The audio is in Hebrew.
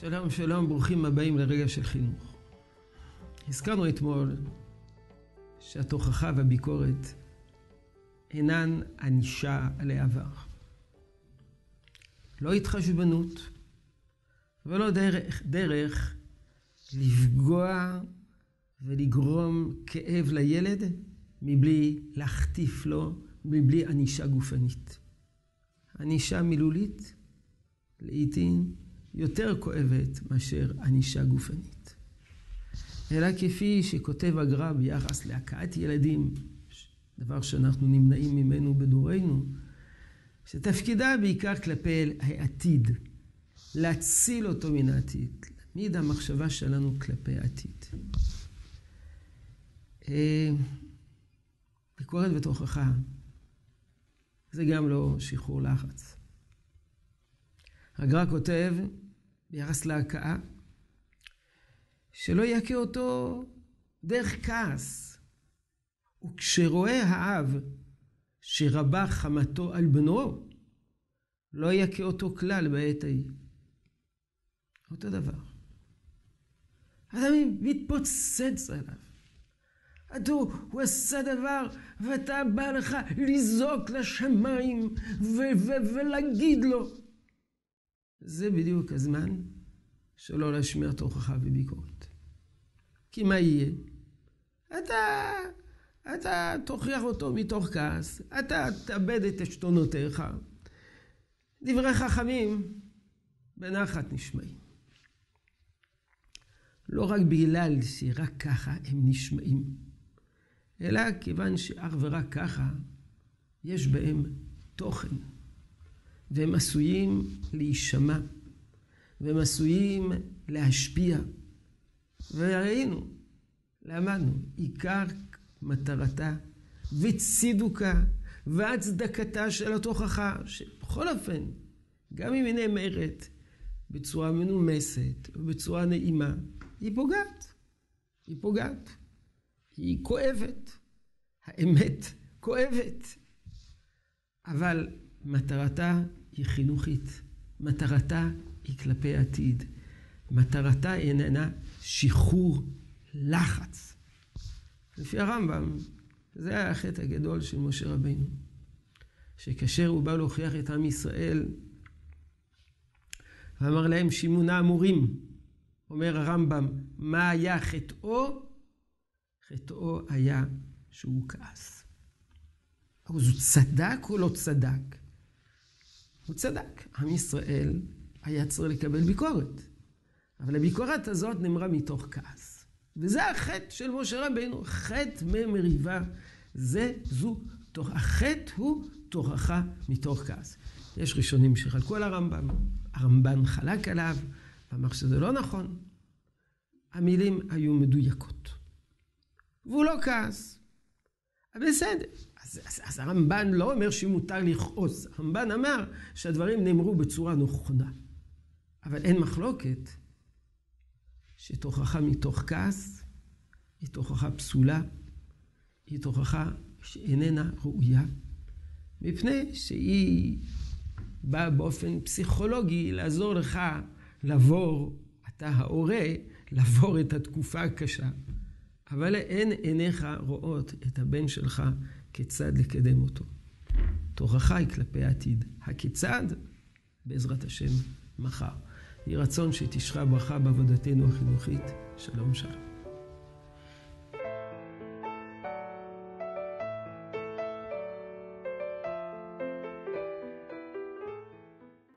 שלום, שלום, ברוכים הבאים לרגע של חינוך. הזכרנו אתמול שהתוכחה והביקורת אינן ענישה על העבר. לא התחשבנות ולא דרך, דרך לפגוע ולגרום כאב לילד מבלי להחטיף לו, מבלי ענישה גופנית. ענישה מילולית לעיתים יותר כואבת מאשר ענישה גופנית. אלא כפי שכותב הגר"א ביחס להכאת ילדים, דבר שאנחנו נמנעים ממנו בדורנו, שתפקידה בעיקר כלפי העתיד, להציל אותו מן העתיד, להעמיד המחשבה שלנו כלפי העתיד. אה, ביקורת ותוכחה זה גם לא שחרור לחץ. הגר"א כותב ביחס להכאה, שלא יכה אותו דרך כעס. וכשרואה האב שרבה חמתו על בנו, לא יכה אותו כלל בעת ההיא. אותו דבר. אתה מתפוצץ עליו. אתה, הוא עשה דבר, ואתה בא לך לזעוק לשמיים ולהגיד לו. זה בדיוק הזמן שלא להשמיע תוכחה וביקורת. כי מה יהיה? אתה, אתה תוכיח אותו מתוך כעס, אתה תאבד את עשתונותיך. דברי חכמים בנחת נשמעים. לא רק בגלל שרק ככה הם נשמעים, אלא כיוון שאך ורק ככה יש בהם תוכן. והם עשויים להישמע, והם עשויים להשפיע. וראינו, למדנו, עיקר מטרתה וצידוקה והצדקתה של התוכחה, שבכל אופן, גם אם היא נאמרת בצורה מנומסת ובצורה נעימה, היא פוגעת. היא פוגעת. היא כואבת. האמת כואבת. אבל מטרתה היא חינוכית. מטרתה היא כלפי עתיד. מטרתה איננה שחרור לחץ. לפי הרמב"ם, זה היה החטא הגדול של משה רבינו. שכאשר הוא בא להוכיח את עם ישראל, ואמר להם שימונה המורים, אומר הרמב"ם, מה היה חטאו? חטאו היה שהוא כעס. אז הוא צדק או לא צדק? הוא צדק. עם ישראל היה צריך לקבל ביקורת. אבל הביקורת הזאת נאמרה מתוך כעס. וזה החטא של משה רבינו, חטא ממריבה. זה, זו, תוך, החטא הוא תוכחה מתוך כעס. יש ראשונים שחלקו על הרמב"ם, הרמב"ן חלק עליו, ואמר שזה לא נכון. המילים היו מדויקות. והוא לא כעס. בסדר. אז, אז, אז הרמב"ן לא אומר שמותר לכעוס, הרמב"ן אמר שהדברים נאמרו בצורה נכונה. אבל אין מחלוקת שתוכחה מתוך כעס היא תוכחה פסולה, היא תוכחה שאיננה ראויה, מפני שהיא באה באופן פסיכולוגי לעזור לך לעבור, אתה ההורה, לעבור את התקופה הקשה. אבל אין עיניך רואות את הבן שלך כיצד לקדם אותו. תוכחה היא כלפי העתיד. הכיצד? בעזרת השם, מחר. יהי רצון שתשרה ברכה בעבודתנו החינוכית. שלום שלום.